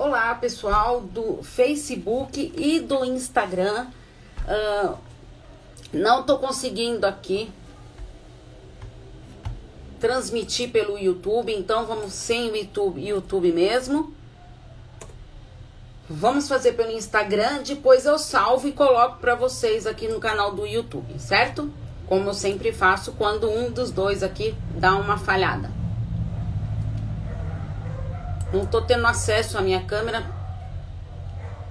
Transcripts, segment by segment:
Olá, pessoal do Facebook e do Instagram. Uh, não tô conseguindo aqui transmitir pelo YouTube, então vamos sem o YouTube, YouTube mesmo. Vamos fazer pelo Instagram, depois eu salvo e coloco para vocês aqui no canal do YouTube, certo? Como eu sempre faço quando um dos dois aqui dá uma falhada. Não tô tendo acesso à minha câmera.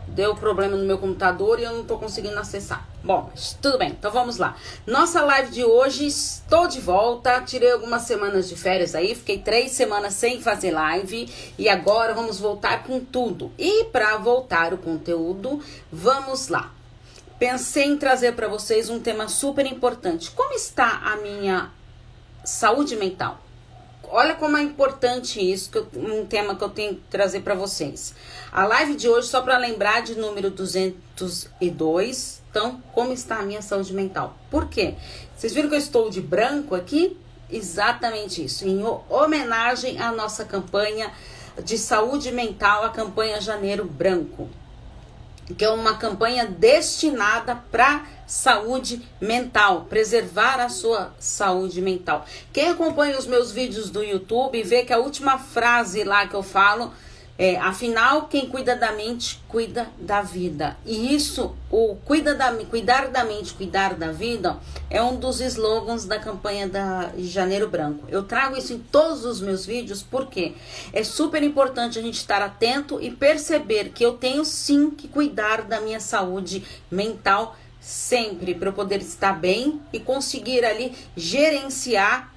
Deu problema no meu computador e eu não tô conseguindo acessar. Bom, tudo bem, então vamos lá. Nossa live de hoje, estou de volta. Tirei algumas semanas de férias aí, fiquei três semanas sem fazer live e agora vamos voltar com tudo. E para voltar o conteúdo, vamos lá. Pensei em trazer para vocês um tema super importante. Como está a minha saúde mental? Olha como é importante isso, que eu, um tema que eu tenho que trazer para vocês. A live de hoje, só para lembrar, de número 202. Então, como está a minha saúde mental? Por quê? Vocês viram que eu estou de branco aqui? Exatamente isso, em homenagem à nossa campanha de saúde mental, a campanha Janeiro Branco que é uma campanha destinada para saúde mental, preservar a sua saúde mental. Quem acompanha os meus vídeos do YouTube vê que a última frase lá que eu falo é, afinal, quem cuida da mente, cuida da vida. E isso, o cuida da, cuidar da mente, cuidar da vida, é um dos slogans da campanha da Janeiro Branco. Eu trago isso em todos os meus vídeos porque é super importante a gente estar atento e perceber que eu tenho sim que cuidar da minha saúde mental sempre para eu poder estar bem e conseguir ali gerenciar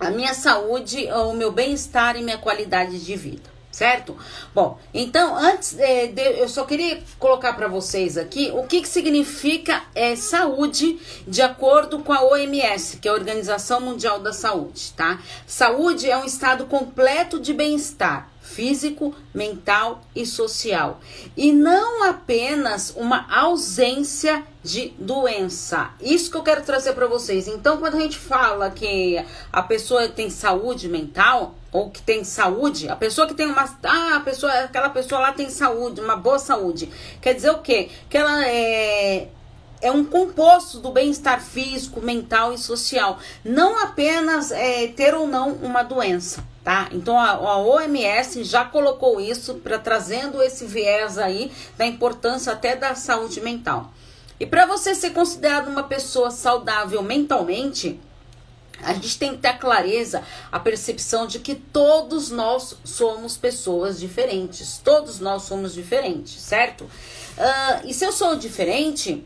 a minha saúde, o meu bem-estar e minha qualidade de vida certo? Bom, então antes é, de, eu só queria colocar para vocês aqui o que, que significa é, saúde de acordo com a OMS, que é a Organização Mundial da Saúde, tá? Saúde é um estado completo de bem-estar físico, mental e social, e não apenas uma ausência de doença. Isso que eu quero trazer para vocês. Então, quando a gente fala que a pessoa tem saúde mental ou que tem saúde, a pessoa que tem uma ah, a pessoa, aquela pessoa lá tem saúde, uma boa saúde. Quer dizer o quê? Que ela é é um composto do bem-estar físico, mental e social. Não apenas é, ter ou não uma doença, tá? Então a, a OMS já colocou isso para trazendo esse viés aí da importância até da saúde mental. E para você ser considerado uma pessoa saudável mentalmente, a gente tem que ter a clareza, a percepção de que todos nós somos pessoas diferentes. Todos nós somos diferentes, certo? Uh, e se eu sou diferente,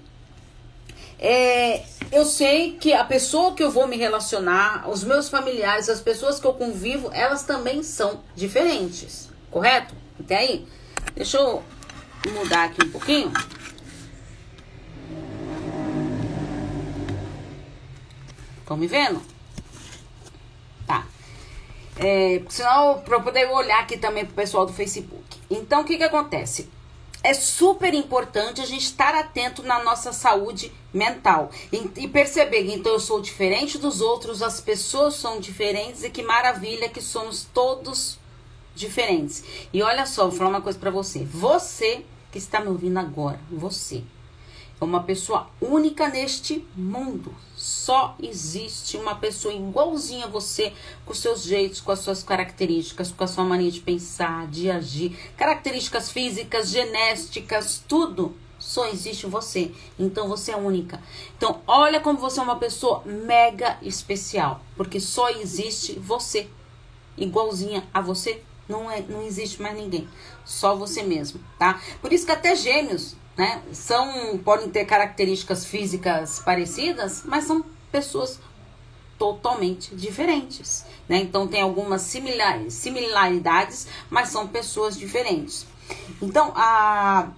é, eu sei que a pessoa que eu vou me relacionar, os meus familiares, as pessoas que eu convivo, elas também são diferentes, correto? Até aí? Deixa eu mudar aqui um pouquinho. Estão me vendo? Tá. É, senão, para poder olhar aqui também pro pessoal do Facebook. Então, o que que acontece? É super importante a gente estar atento na nossa saúde mental e, e perceber que então eu sou diferente dos outros, as pessoas são diferentes e que maravilha que somos todos diferentes. E olha só, vou falar uma coisa para você. Você que está me ouvindo agora, você uma pessoa única neste mundo. Só existe uma pessoa igualzinha a você, com seus jeitos, com as suas características, com a sua mania de pensar, de agir, características físicas, genéticas, tudo. Só existe você. Então você é única. Então, olha como você é uma pessoa mega especial, porque só existe você. Igualzinha a você, não é, não existe mais ninguém. Só você mesmo, tá? Por isso que até gêmeos né? São, podem ter características físicas parecidas, mas são pessoas totalmente diferentes, né? Então tem algumas similares, similaridades, mas são pessoas diferentes. Então, a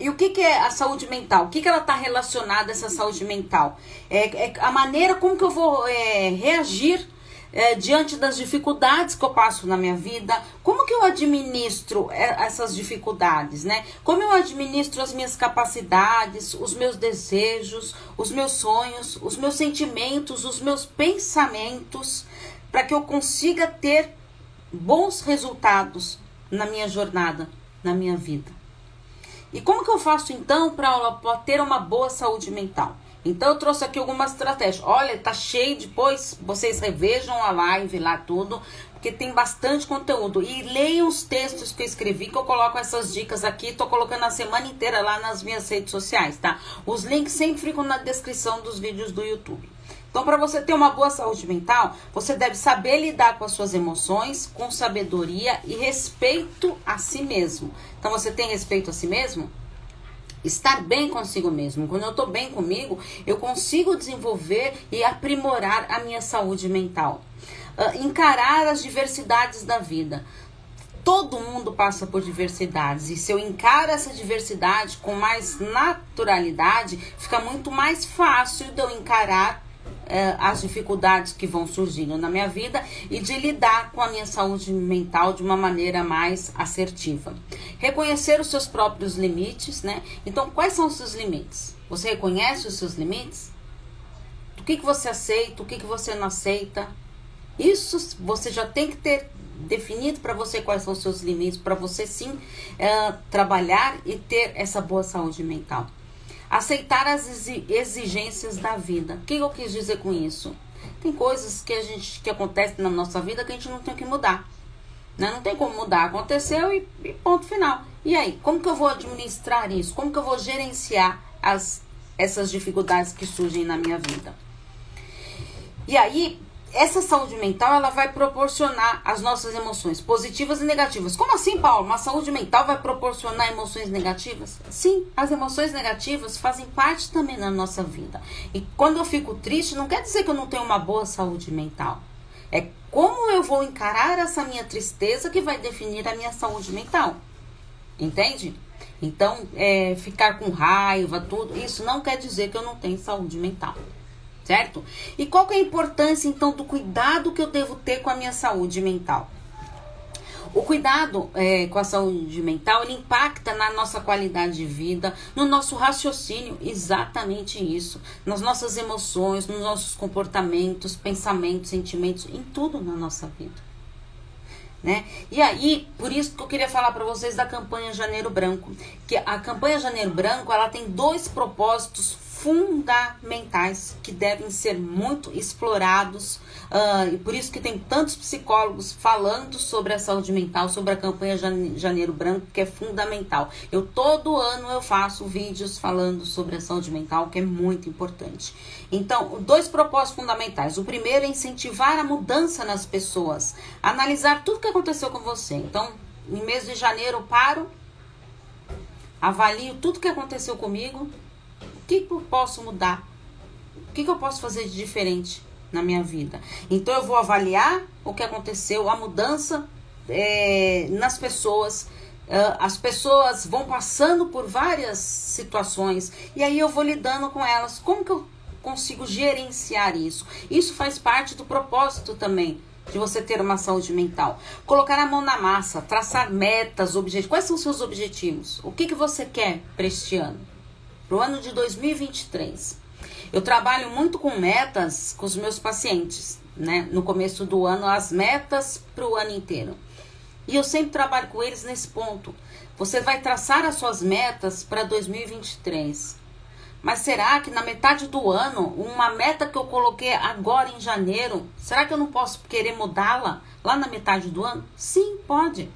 e o que, que é a saúde mental? O que, que ela está relacionada a essa saúde mental? É, é, a maneira como que eu vou é, reagir é, diante das dificuldades que eu passo na minha vida, como que eu administro é, essas dificuldades, né? Como eu administro as minhas capacidades, os meus desejos, os meus sonhos, os meus sentimentos, os meus pensamentos, para que eu consiga ter bons resultados na minha jornada na minha vida. E como que eu faço então para ter uma boa saúde mental? Então eu trouxe aqui algumas estratégias. Olha, tá cheio depois, vocês revejam a live lá tudo, porque tem bastante conteúdo. E leiam os textos que eu escrevi, que eu coloco essas dicas aqui, tô colocando a semana inteira lá nas minhas redes sociais, tá? Os links sempre ficam na descrição dos vídeos do YouTube. Então, para você ter uma boa saúde mental, você deve saber lidar com as suas emoções, com sabedoria e respeito a si mesmo. Então, você tem respeito a si mesmo? Estar bem consigo mesmo. Quando eu estou bem comigo, eu consigo desenvolver e aprimorar a minha saúde mental. Uh, encarar as diversidades da vida. Todo mundo passa por diversidades e se eu encaro essa diversidade com mais naturalidade, fica muito mais fácil de eu encarar eh, as dificuldades que vão surgindo na minha vida e de lidar com a minha saúde mental de uma maneira mais assertiva. Reconhecer os seus próprios limites, né? Então, quais são os seus limites? Você reconhece os seus limites? O que, que você aceita, o que, que você não aceita? Isso você já tem que ter definido para você quais são os seus limites, para você sim eh, trabalhar e ter essa boa saúde mental. Aceitar as exigências da vida. O que eu quis dizer com isso? Tem coisas que a gente que acontecem na nossa vida que a gente não tem que mudar. Né? Não tem como mudar. Aconteceu e, e ponto final. E aí, como que eu vou administrar isso? Como que eu vou gerenciar as, essas dificuldades que surgem na minha vida? E aí, essa saúde mental ela vai proporcionar as nossas emoções positivas e negativas. Como assim, Paulo? Uma saúde mental vai proporcionar emoções negativas? Sim, as emoções negativas fazem parte também da nossa vida. E quando eu fico triste, não quer dizer que eu não tenho uma boa saúde mental. É como eu vou encarar essa minha tristeza que vai definir a minha saúde mental. Entende? Então, é, ficar com raiva, tudo, isso não quer dizer que eu não tenho saúde mental certo? E qual que é a importância então do cuidado que eu devo ter com a minha saúde mental? O cuidado é, com a saúde mental ele impacta na nossa qualidade de vida, no nosso raciocínio, exatamente isso, nas nossas emoções, nos nossos comportamentos, pensamentos, sentimentos, em tudo na nossa vida. Né? E aí, por isso que eu queria falar para vocês da campanha Janeiro Branco, que a campanha Janeiro Branco ela tem dois propósitos fundamentais que devem ser muito explorados uh, e por isso que tem tantos psicólogos falando sobre a saúde mental, sobre a campanha Janeiro Branco, que é fundamental. Eu todo ano eu faço vídeos falando sobre a saúde mental, que é muito importante. Então, dois propósitos fundamentais. O primeiro é incentivar a mudança nas pessoas, analisar tudo que aconteceu com você. Então, em mês de janeiro eu paro, avalio tudo que aconteceu comigo que, que eu posso mudar? O que, que eu posso fazer de diferente na minha vida? Então eu vou avaliar o que aconteceu, a mudança é, nas pessoas. Uh, as pessoas vão passando por várias situações e aí eu vou lidando com elas. Como que eu consigo gerenciar isso? Isso faz parte do propósito também de você ter uma saúde mental. Colocar a mão na massa, traçar metas, objetivos. Quais são os seus objetivos? O que, que você quer para este ano? Para o ano de 2023. Eu trabalho muito com metas com os meus pacientes, né? No começo do ano, as metas para o ano inteiro. E eu sempre trabalho com eles nesse ponto. Você vai traçar as suas metas para 2023. Mas será que na metade do ano, uma meta que eu coloquei agora em janeiro, será que eu não posso querer mudá-la lá na metade do ano? Sim, pode.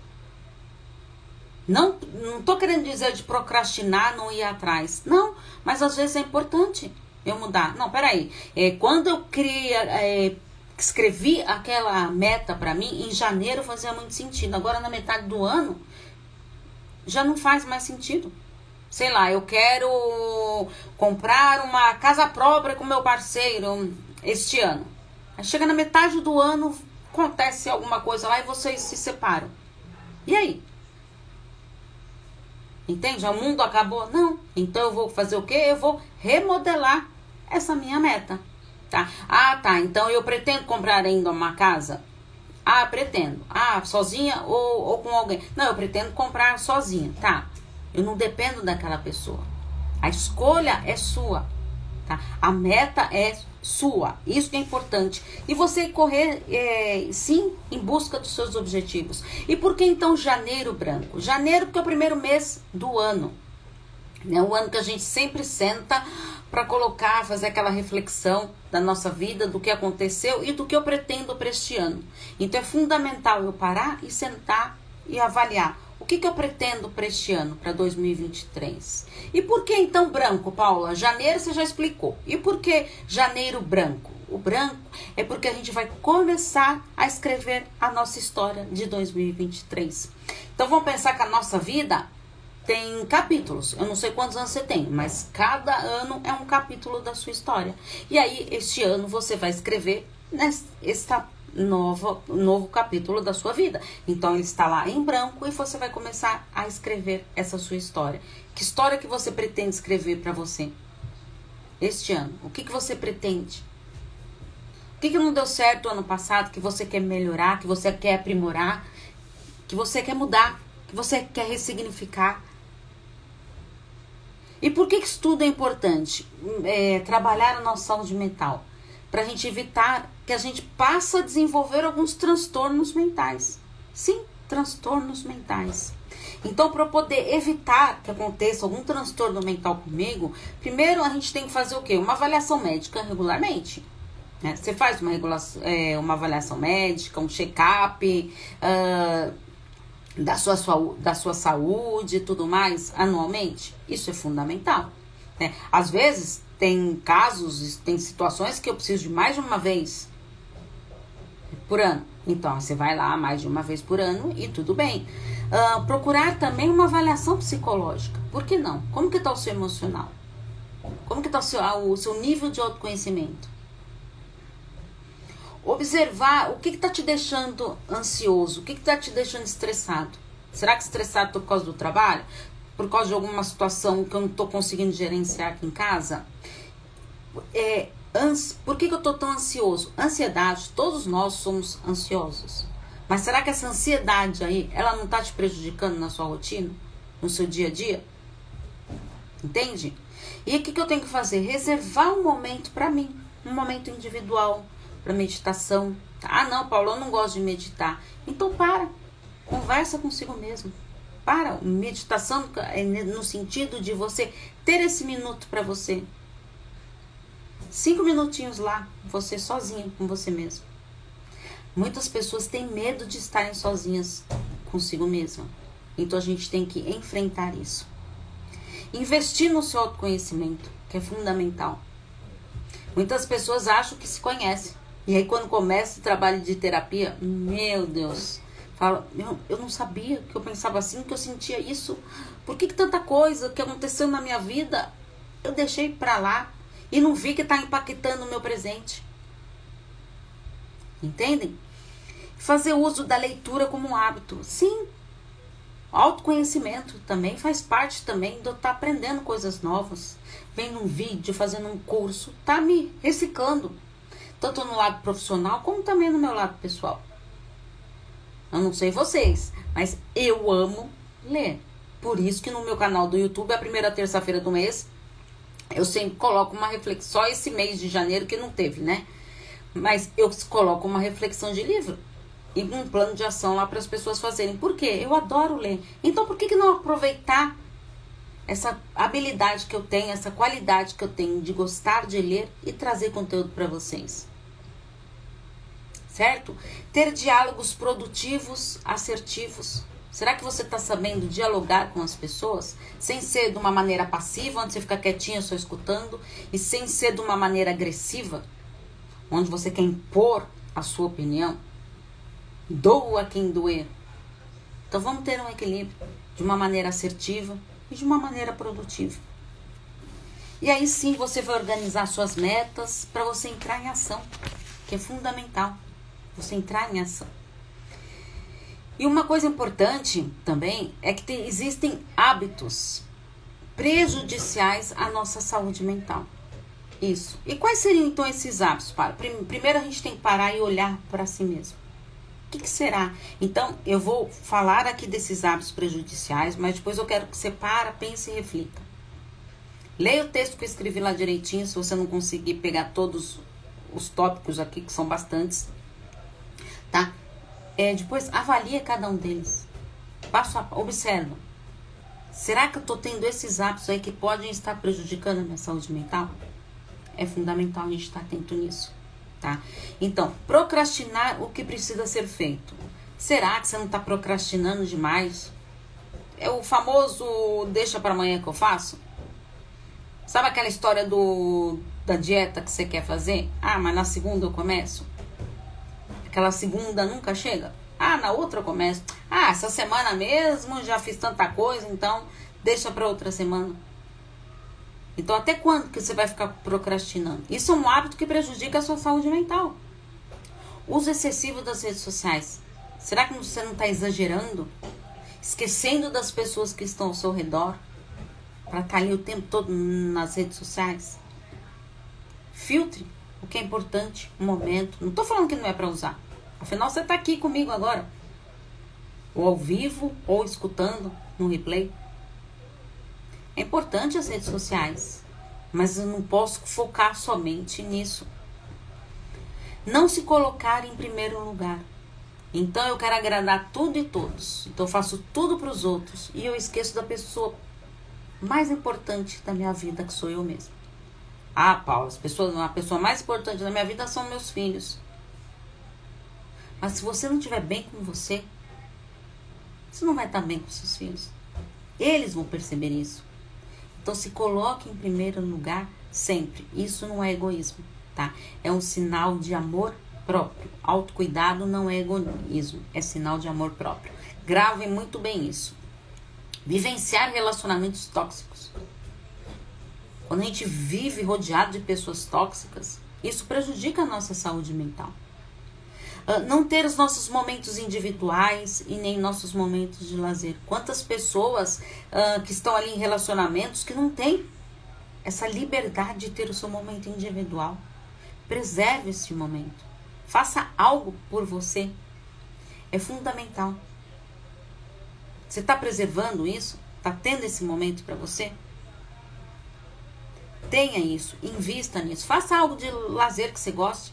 Não, não tô querendo dizer de procrastinar, não ir atrás. Não, mas às vezes é importante eu mudar. Não, peraí. É, quando eu criei, é, escrevi aquela meta para mim, em janeiro fazia muito sentido. Agora, na metade do ano, já não faz mais sentido. Sei lá, eu quero comprar uma casa própria com meu parceiro este ano. Aí chega na metade do ano, acontece alguma coisa lá e vocês se separam. E aí? Entende? O mundo acabou? Não. Então eu vou fazer o quê? Eu vou remodelar essa minha meta. Tá? Ah, tá. Então eu pretendo comprar ainda uma casa? Ah, pretendo. Ah, sozinha ou, ou com alguém? Não, eu pretendo comprar sozinha. Tá. Eu não dependo daquela pessoa. A escolha é sua. Tá? A meta é sua, isso que é importante. E você correr, é, sim, em busca dos seus objetivos. E por que então janeiro branco? Janeiro porque é o primeiro mês do ano. Né? O ano que a gente sempre senta para colocar, fazer aquela reflexão da nossa vida, do que aconteceu e do que eu pretendo para este ano. Então é fundamental eu parar e sentar e avaliar o que, que eu pretendo para este ano, para 2023? E por que então branco, Paula? Janeiro você já explicou. E por que janeiro branco? O branco é porque a gente vai começar a escrever a nossa história de 2023. Então vamos pensar que a nossa vida tem capítulos. Eu não sei quantos anos você tem, mas cada ano é um capítulo da sua história. E aí, este ano, você vai escrever esta novo, novo capítulo da sua vida. Então ele está lá em branco e você vai começar a escrever essa sua história. Que história que você pretende escrever para você este ano? O que, que você pretende? O que, que não deu certo ano passado que você quer melhorar, que você quer aprimorar, que você quer mudar, que você quer ressignificar? E por que, que isso tudo é importante? É, trabalhar a nossa saúde mental para a gente evitar que a gente passe a desenvolver alguns transtornos mentais. Sim, transtornos mentais. Então, para poder evitar que aconteça algum transtorno mental comigo, primeiro a gente tem que fazer o quê? Uma avaliação médica regularmente. Né? Você faz uma, é, uma avaliação médica, um check-up uh, da, sua, sua, da sua saúde e tudo mais anualmente. Isso é fundamental. Né? Às vezes, tem casos, tem situações que eu preciso de mais de uma vez por ano. Então, você vai lá mais de uma vez por ano e tudo bem. Uh, procurar também uma avaliação psicológica. Por que não? Como que está o seu emocional? Como que está o seu, o seu nível de autoconhecimento? Observar o que está te deixando ansioso, o que está te deixando estressado. Será que estressado por causa do trabalho? Por causa de alguma situação que eu não estou conseguindo gerenciar aqui em casa? É, ans... Por que, que eu estou tão ansioso? Ansiedade, todos nós somos ansiosos. Mas será que essa ansiedade aí, ela não está te prejudicando na sua rotina? No seu dia a dia? Entende? E o que, que eu tenho que fazer? Reservar um momento para mim. Um momento individual para meditação. Ah, não, Paulo, eu não gosto de meditar. Então para. Conversa consigo mesmo. Para. Meditação é no sentido de você ter esse minuto para você Cinco minutinhos lá, você sozinha com você mesmo. Muitas pessoas têm medo de estarem sozinhas consigo mesma. Então a gente tem que enfrentar isso. Investir no seu autoconhecimento, que é fundamental. Muitas pessoas acham que se conhecem. E aí quando começa o trabalho de terapia, meu Deus, fala, eu, eu não sabia que eu pensava assim, que eu sentia isso. Por que, que tanta coisa que aconteceu na minha vida eu deixei para lá? E não vi que está impactando o meu presente. Entendem? Fazer uso da leitura como um hábito. Sim. Autoconhecimento também faz parte também de eu estar tá aprendendo coisas novas. Vendo um vídeo, fazendo um curso, tá me reciclando. Tanto no lado profissional como também no meu lado pessoal. Eu não sei vocês, mas eu amo ler. Por isso que no meu canal do YouTube, a primeira terça-feira do mês, eu sempre coloco uma reflexão, só esse mês de janeiro que não teve, né? Mas eu coloco uma reflexão de livro e um plano de ação lá para as pessoas fazerem. Por quê? Eu adoro ler. Então por que, que não aproveitar essa habilidade que eu tenho, essa qualidade que eu tenho de gostar de ler e trazer conteúdo para vocês? Certo? Ter diálogos produtivos, assertivos Será que você está sabendo dialogar com as pessoas sem ser de uma maneira passiva, onde você fica quietinha só escutando, e sem ser de uma maneira agressiva, onde você quer impor a sua opinião? Doa quem doer. Então vamos ter um equilíbrio de uma maneira assertiva e de uma maneira produtiva. E aí sim você vai organizar suas metas para você entrar em ação, que é fundamental. Você entrar em ação. E uma coisa importante também é que tem, existem hábitos prejudiciais à nossa saúde mental. Isso. E quais seriam então esses hábitos? Primeiro a gente tem que parar e olhar para si mesmo. O que, que, será? Então, eu vou falar aqui desses hábitos prejudiciais, mas depois eu quero que você para, pense e reflita. Leia o texto que eu escrevi lá direitinho, se você não conseguir pegar todos os tópicos aqui, que são bastantes, tá? É, depois, avalia cada um deles. Passo a, observa. Será que eu tô tendo esses hábitos aí que podem estar prejudicando a minha saúde mental? É fundamental a gente estar atento nisso, tá? Então, procrastinar o que precisa ser feito. Será que você não está procrastinando demais? É o famoso deixa para amanhã que eu faço? Sabe aquela história do da dieta que você quer fazer? Ah, mas na segunda eu começo. Aquela segunda nunca chega. Ah, na outra eu começo. Ah, essa semana mesmo já fiz tanta coisa, então deixa para outra semana. Então, até quando que você vai ficar procrastinando? Isso é um hábito que prejudica a sua saúde mental. Uso excessivo das redes sociais. Será que você não está exagerando? Esquecendo das pessoas que estão ao seu redor? Para estar tá ali o tempo todo nas redes sociais? Filtre o que é importante, o momento. Não estou falando que não é para usar. Afinal, você está aqui comigo agora. Ou ao vivo, ou escutando no replay. É importante as redes sociais, mas eu não posso focar somente nisso. Não se colocar em primeiro lugar. Então eu quero agradar tudo e todos. Então eu faço tudo para os outros e eu esqueço da pessoa mais importante da minha vida, que sou eu mesma. Ah, Paulo, as pessoas, a pessoa mais importante da minha vida são meus filhos. Mas se você não estiver bem com você, você não vai estar bem com seus filhos. Eles vão perceber isso. Então se coloque em primeiro lugar sempre. Isso não é egoísmo, tá? É um sinal de amor próprio. Autocuidado não é egoísmo, é sinal de amor próprio. Gravem muito bem isso. Vivenciar relacionamentos tóxicos. Quando a gente vive rodeado de pessoas tóxicas, isso prejudica a nossa saúde mental. Uh, não ter os nossos momentos individuais e nem nossos momentos de lazer. Quantas pessoas uh, que estão ali em relacionamentos que não têm essa liberdade de ter o seu momento individual. Preserve esse momento. Faça algo por você. É fundamental. Você está preservando isso? Está tendo esse momento para você? Tenha isso, invista nisso. Faça algo de lazer que você goste.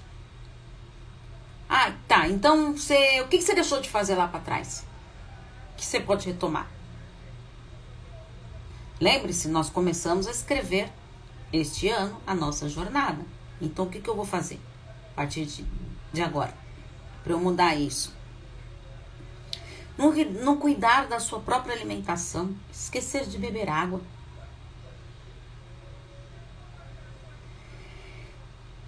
Ah, tá. Então, você, o que você deixou de fazer lá para trás? Que você pode retomar? Lembre-se, nós começamos a escrever este ano a nossa jornada. Então, o que, eu vou fazer a partir de de agora, para eu mudar isso. Não, não cuidar da sua própria alimentação, esquecer de beber água.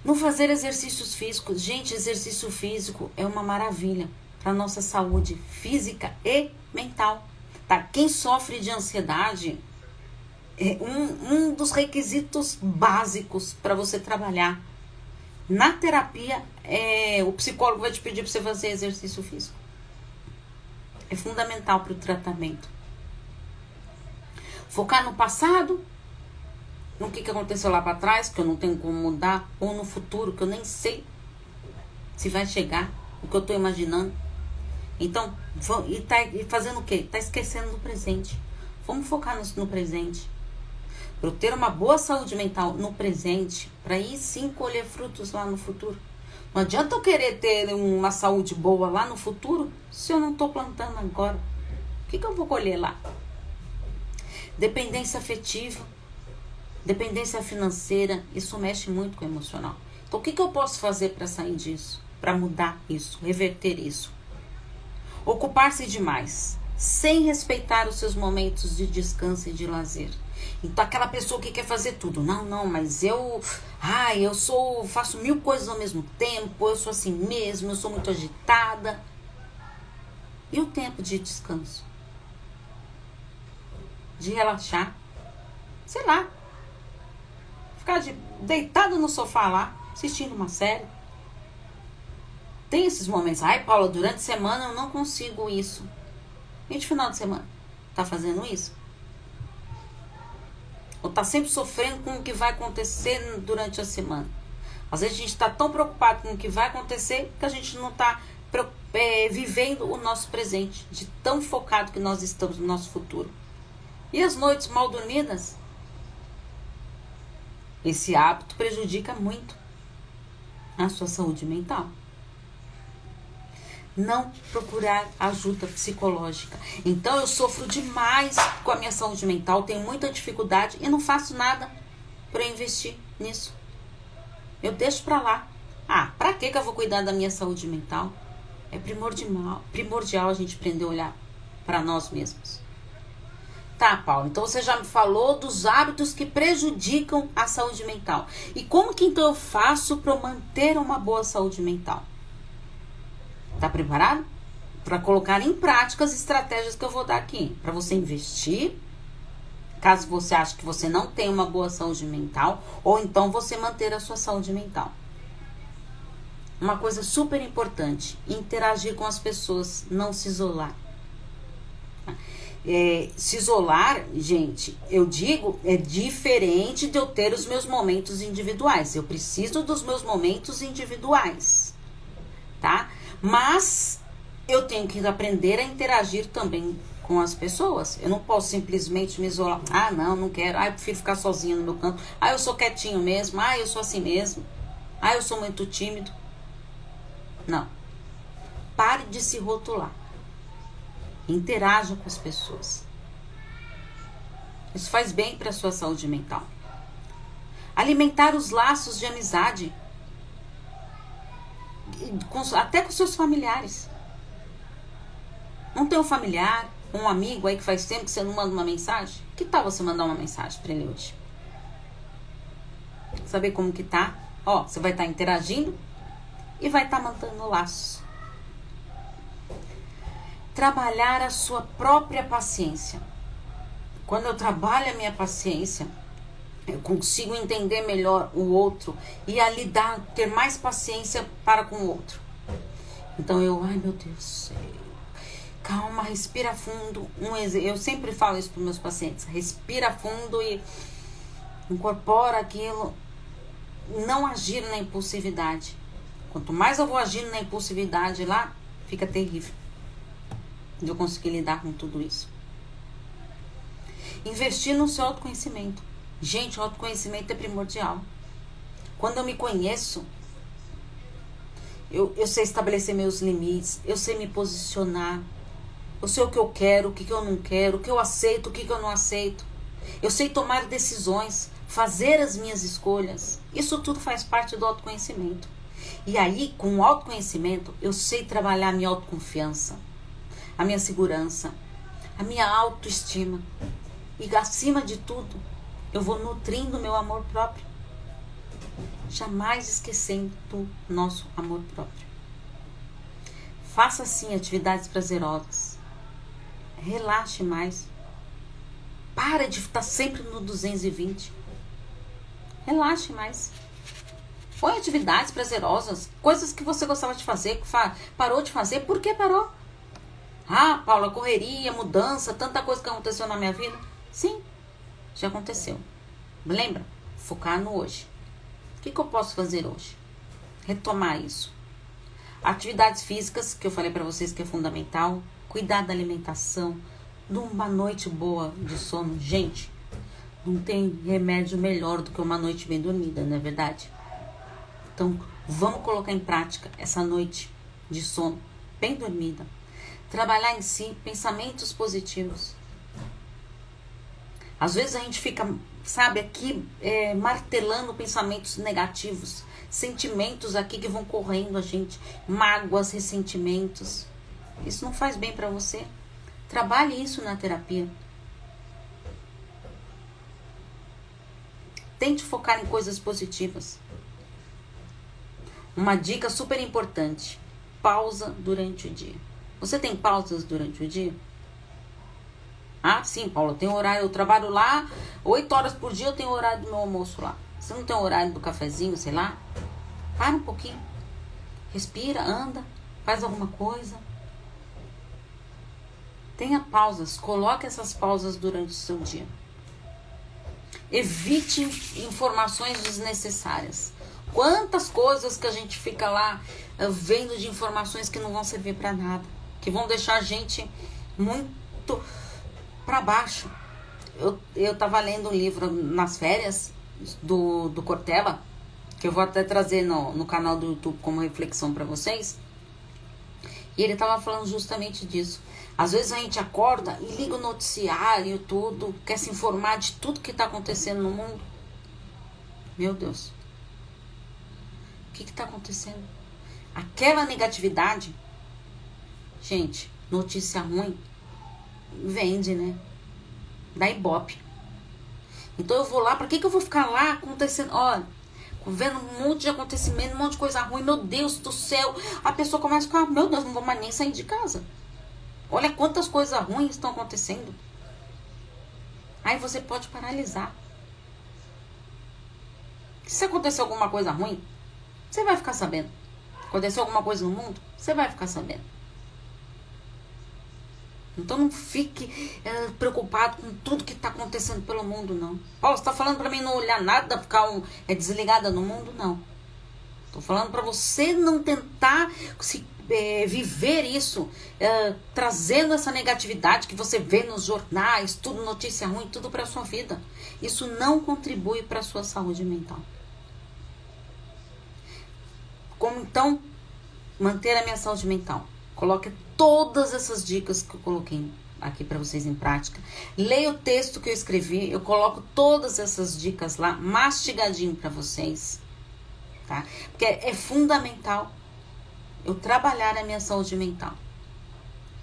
Não fazer exercícios físicos. Gente, exercício físico é uma maravilha para nossa saúde física e mental. Tá? Quem sofre de ansiedade é um, um dos requisitos básicos para você trabalhar na terapia, é, o psicólogo vai te pedir para você fazer exercício físico. É fundamental para o tratamento. Focar no passado, no que, que aconteceu lá para trás, que eu não tenho como mudar, ou no futuro, que eu nem sei se vai chegar, o que eu estou imaginando. Então, e tá fazendo o quê? Tá esquecendo do presente. Vamos focar no, no presente para eu ter uma boa saúde mental no presente, para aí sim colher frutos lá no futuro. Não adianta eu querer ter uma saúde boa lá no futuro se eu não estou plantando agora. O que, que eu vou colher lá? Dependência afetiva, dependência financeira, isso mexe muito com o emocional. Então, o que, que eu posso fazer para sair disso? Para mudar isso, reverter isso? Ocupar-se demais, sem respeitar os seus momentos de descanso e de lazer. Então aquela pessoa que quer fazer tudo, não, não, mas eu, ai, eu sou, faço mil coisas ao mesmo tempo, eu sou assim mesmo, eu sou muito agitada. E o tempo de descanso? De relaxar? Sei lá. Ficar de, deitado no sofá lá, assistindo uma série. Tem esses momentos. Ai, Paula, durante a semana eu não consigo isso. E de final de semana? Tá fazendo isso? ou está sempre sofrendo com o que vai acontecer durante a semana. Às vezes a gente está tão preocupado com o que vai acontecer que a gente não está é, vivendo o nosso presente, de tão focado que nós estamos no nosso futuro. E as noites mal dormidas? Esse hábito prejudica muito a sua saúde mental. Não procurar ajuda psicológica. Então eu sofro demais com a minha saúde mental, tenho muita dificuldade e não faço nada para investir nisso. Eu deixo para lá. Ah, para que eu vou cuidar da minha saúde mental? É primordial, primordial a gente aprender a olhar para nós mesmos. Tá, Paulo, então você já me falou dos hábitos que prejudicam a saúde mental. E como que então eu faço para manter uma boa saúde mental? Tá preparado? Para colocar em prática as estratégias que eu vou dar aqui. Para você investir, caso você ache que você não tem uma boa saúde mental, ou então você manter a sua saúde mental. Uma coisa super importante: interagir com as pessoas, não se isolar. É, se isolar, gente, eu digo, é diferente de eu ter os meus momentos individuais. Eu preciso dos meus momentos individuais, tá? Mas eu tenho que aprender a interagir também com as pessoas. Eu não posso simplesmente me isolar. Ah, não, não quero. Ah, eu prefiro ficar sozinha no meu canto. Ah, eu sou quietinho mesmo. Ah, eu sou assim mesmo. Ah, eu sou muito tímido. Não. Pare de se rotular. Interaja com as pessoas. Isso faz bem para a sua saúde mental. Alimentar os laços de amizade. até com seus familiares. Não tem um familiar, um amigo aí que faz tempo que você não manda uma mensagem? Que tal você mandar uma mensagem para ele hoje? Saber como que tá? Ó, você vai estar tá interagindo e vai estar tá mantendo laços trabalhar a sua própria paciência. Quando eu trabalho a minha paciência, eu consigo entender melhor o outro e a lidar, ter mais paciência para com o outro. Então eu, ai meu Deus, calma, respira fundo. Um, eu sempre falo isso para meus pacientes: respira fundo e incorpora aquilo. Não agir na impulsividade. Quanto mais eu vou agindo na impulsividade lá, fica terrível de eu conseguir lidar com tudo isso. Investir no seu autoconhecimento. Gente, o autoconhecimento é primordial. Quando eu me conheço, eu, eu sei estabelecer meus limites, eu sei me posicionar, eu sei o que eu quero, o que, que eu não quero, o que eu aceito, o que, que eu não aceito. Eu sei tomar decisões, fazer as minhas escolhas. Isso tudo faz parte do autoconhecimento. E aí, com o autoconhecimento, eu sei trabalhar minha autoconfiança a minha segurança, a minha autoestima. E acima de tudo, eu vou nutrindo meu amor próprio. Jamais esquecendo o nosso amor próprio. Faça sim atividades prazerosas. Relaxe mais. Para de estar sempre no 220. Relaxe mais. Põe atividades prazerosas, coisas que você gostava de fazer, que parou de fazer, por que parou? Ah, Paula, correria, mudança, tanta coisa que aconteceu na minha vida. Sim, já aconteceu. Lembra? Focar no hoje. O que, que eu posso fazer hoje? Retomar isso. Atividades físicas, que eu falei para vocês que é fundamental. Cuidar da alimentação. De uma noite boa de sono. Gente, não tem remédio melhor do que uma noite bem dormida, não é verdade? Então, vamos colocar em prática essa noite de sono bem dormida trabalhar em si pensamentos positivos. Às vezes a gente fica, sabe, aqui é, martelando pensamentos negativos, sentimentos aqui que vão correndo a gente, mágoas, ressentimentos. Isso não faz bem para você. Trabalhe isso na terapia. Tente focar em coisas positivas. Uma dica super importante: pausa durante o dia. Você tem pausas durante o dia? Ah, sim, Paulo, eu tenho horário, eu trabalho lá, oito horas por dia eu tenho horário do meu almoço lá. Você não tem horário do cafezinho, sei lá? Para um pouquinho. Respira, anda, faz alguma coisa. Tenha pausas, coloque essas pausas durante o seu dia. Evite informações desnecessárias. Quantas coisas que a gente fica lá eh, vendo de informações que não vão servir para nada que vão deixar a gente muito para baixo. Eu, eu tava lendo um livro nas férias do, do Cortella, que eu vou até trazer no, no canal do YouTube como reflexão para vocês. E ele tava falando justamente disso. Às vezes a gente acorda e liga o noticiário, tudo, quer se informar de tudo que está acontecendo no mundo. Meu Deus. O que está acontecendo? Aquela negatividade. Gente, notícia ruim vende, né? Da Ibope. Então eu vou lá, para que, que eu vou ficar lá acontecendo? Olha, vendo um monte de acontecimento, um monte de coisa ruim, meu Deus do céu. A pessoa começa a ficar, meu Deus, não vou mais nem sair de casa. Olha quantas coisas ruins estão acontecendo. Aí você pode paralisar. Se acontecer alguma coisa ruim, você vai ficar sabendo. Aconteceu alguma coisa no mundo, você vai ficar sabendo. Então não fique é, preocupado com tudo que está acontecendo pelo mundo, não. Oh, você está falando para mim não olhar nada, ficar um, é, desligada no mundo? Não. Estou falando para você não tentar se é, viver isso, é, trazendo essa negatividade que você vê nos jornais, tudo notícia ruim, tudo para sua vida. Isso não contribui para sua saúde mental. Como então manter a minha saúde mental? Coloque todas essas dicas que eu coloquei aqui para vocês em prática. Leia o texto que eu escrevi, eu coloco todas essas dicas lá mastigadinho para vocês, tá? Porque é fundamental eu trabalhar a minha saúde mental.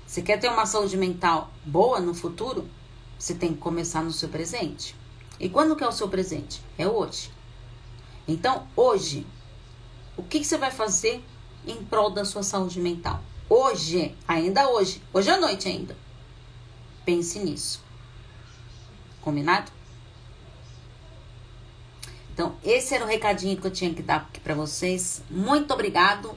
Você quer ter uma saúde mental boa no futuro? Você tem que começar no seu presente. E quando que é o seu presente? É hoje. Então, hoje, o que, que você vai fazer em prol da sua saúde mental? Hoje, ainda hoje, hoje à noite ainda. Pense nisso. Combinado? Então, esse era o recadinho que eu tinha que dar aqui para vocês. Muito obrigado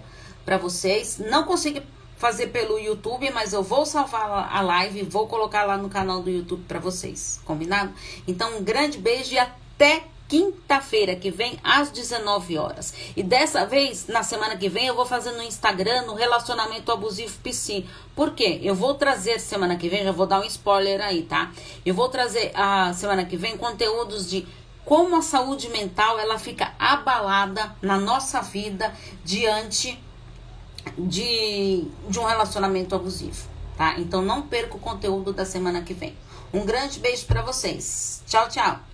para vocês. Não consegui fazer pelo YouTube, mas eu vou salvar a live e vou colocar lá no canal do YouTube para vocês, combinado? Então, um grande beijo e até quinta-feira que vem às 19 horas. E dessa vez, na semana que vem, eu vou fazer no Instagram no relacionamento abusivo PC. Por quê? Eu vou trazer semana que vem, já vou dar um spoiler aí, tá? Eu vou trazer a semana que vem conteúdos de como a saúde mental ela fica abalada na nossa vida diante de, de um relacionamento abusivo, tá? Então não perca o conteúdo da semana que vem. Um grande beijo para vocês. Tchau, tchau.